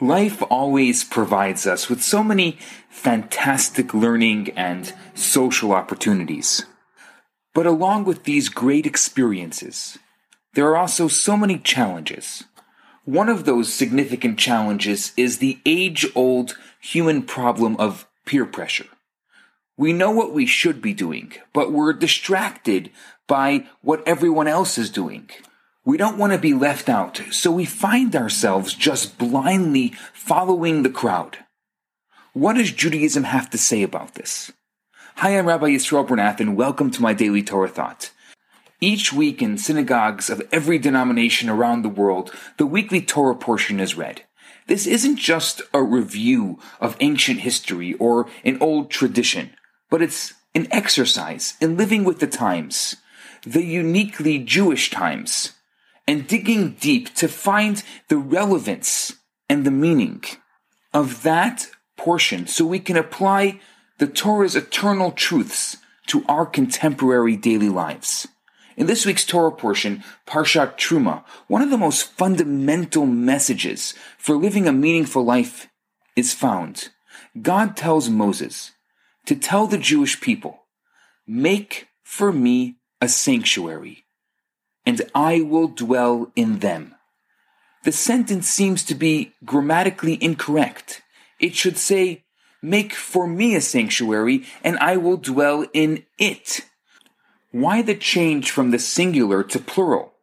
Life always provides us with so many fantastic learning and social opportunities. But along with these great experiences, there are also so many challenges. One of those significant challenges is the age old human problem of peer pressure. We know what we should be doing, but we're distracted by what everyone else is doing. We don't want to be left out, so we find ourselves just blindly following the crowd. What does Judaism have to say about this? Hi, I'm Rabbi Yisroel Bernath, and welcome to my daily Torah thought. Each week in synagogues of every denomination around the world, the weekly Torah portion is read. This isn't just a review of ancient history or an old tradition, but it's an exercise in living with the times, the uniquely Jewish times and digging deep to find the relevance and the meaning of that portion so we can apply the Torah's eternal truths to our contemporary daily lives. In this week's Torah portion, Parshat Teruma, one of the most fundamental messages for living a meaningful life is found. God tells Moses to tell the Jewish people, make for me a sanctuary and I will dwell in them. The sentence seems to be grammatically incorrect. It should say, Make for me a sanctuary, and I will dwell in it. Why the change from the singular to plural?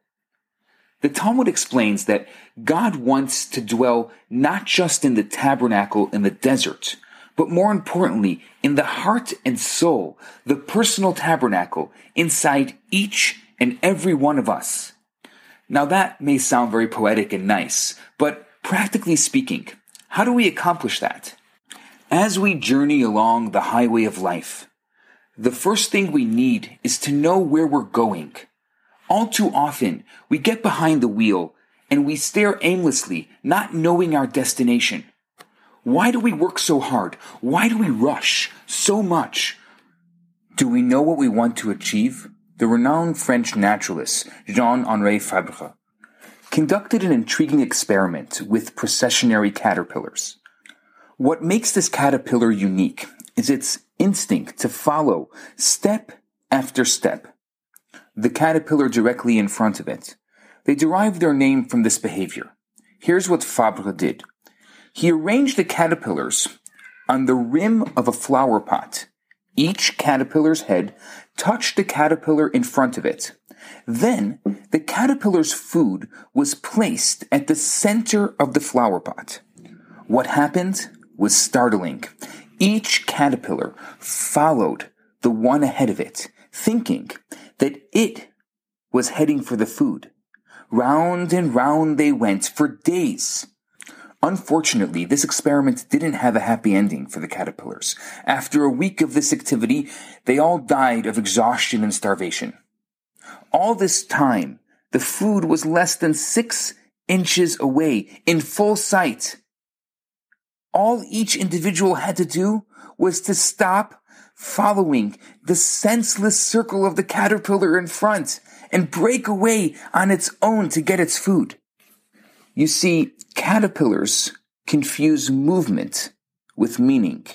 The Talmud explains that God wants to dwell not just in the tabernacle in the desert, but more importantly, in the heart and soul, the personal tabernacle inside each in every one of us. Now that may sound very poetic and nice, but practically speaking, how do we accomplish that? As we journey along the highway of life, the first thing we need is to know where we're going. All too often, we get behind the wheel and we stare aimlessly, not knowing our destination. Why do we work so hard? Why do we rush so much? Do we know what we want to achieve? The renowned French naturalist Jean-Henri Fabre conducted an intriguing experiment with processionary caterpillars. What makes this caterpillar unique is its instinct to follow step after step the caterpillar directly in front of it. They derive their name from this behavior. Here's what Fabre did. He arranged the caterpillars on the rim of a flower pot each caterpillar's head touched the caterpillar in front of it. Then the caterpillar's food was placed at the center of the flower pot. What happened was startling. Each caterpillar followed the one ahead of it, thinking that it was heading for the food. Round and round they went for days. Unfortunately, this experiment didn't have a happy ending for the caterpillars. After a week of this activity, they all died of exhaustion and starvation. All this time, the food was less than six inches away, in full sight. All each individual had to do was to stop following the senseless circle of the caterpillar in front and break away on its own to get its food. You see, caterpillars confuse movement with meaning.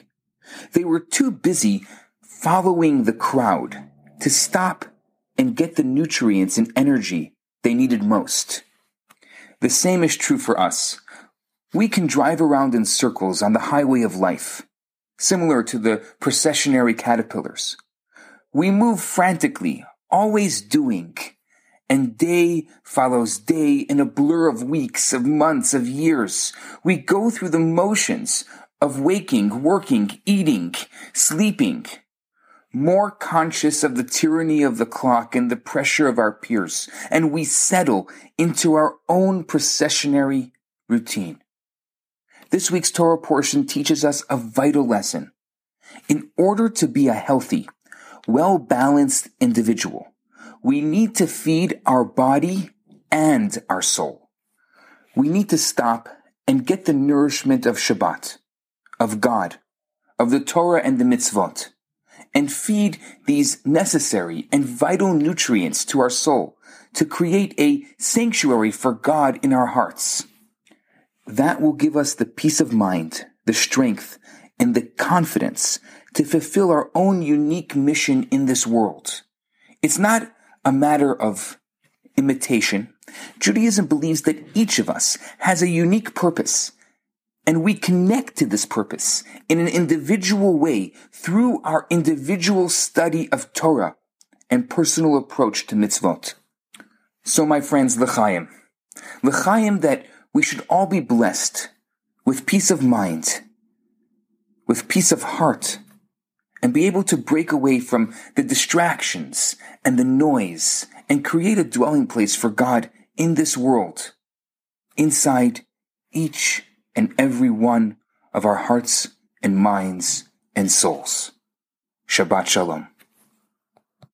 They were too busy following the crowd to stop and get the nutrients and energy they needed most. The same is true for us. We can drive around in circles on the highway of life, similar to the processionary caterpillars. We move frantically, always doing, and day follows day in a blur of weeks, of months, of years. We go through the motions of waking, working, eating, sleeping, more conscious of the tyranny of the clock and the pressure of our peers, and we settle into our own processionary routine. This week's Torah portion teaches us a vital lesson. In order to be a healthy, well balanced individual, we need to feed our body and our soul. We need to stop and get the nourishment of Shabbat, of God, of the Torah and the mitzvot, and feed these necessary and vital nutrients to our soul to create a sanctuary for God in our hearts. that will give us the peace of mind, the strength, and the confidence to fulfill our own unique mission in this world. It's not a matter of imitation. Judaism believes that each of us has a unique purpose, and we connect to this purpose in an individual way through our individual study of Torah and personal approach to mitzvot. So, my friends, l'chaim, l'chaim that we should all be blessed with peace of mind, with peace of heart, and be able to break away from the distractions and the noise and create a dwelling place for God in this world, inside each and every one of our hearts and minds and souls. Shabbat Shalom.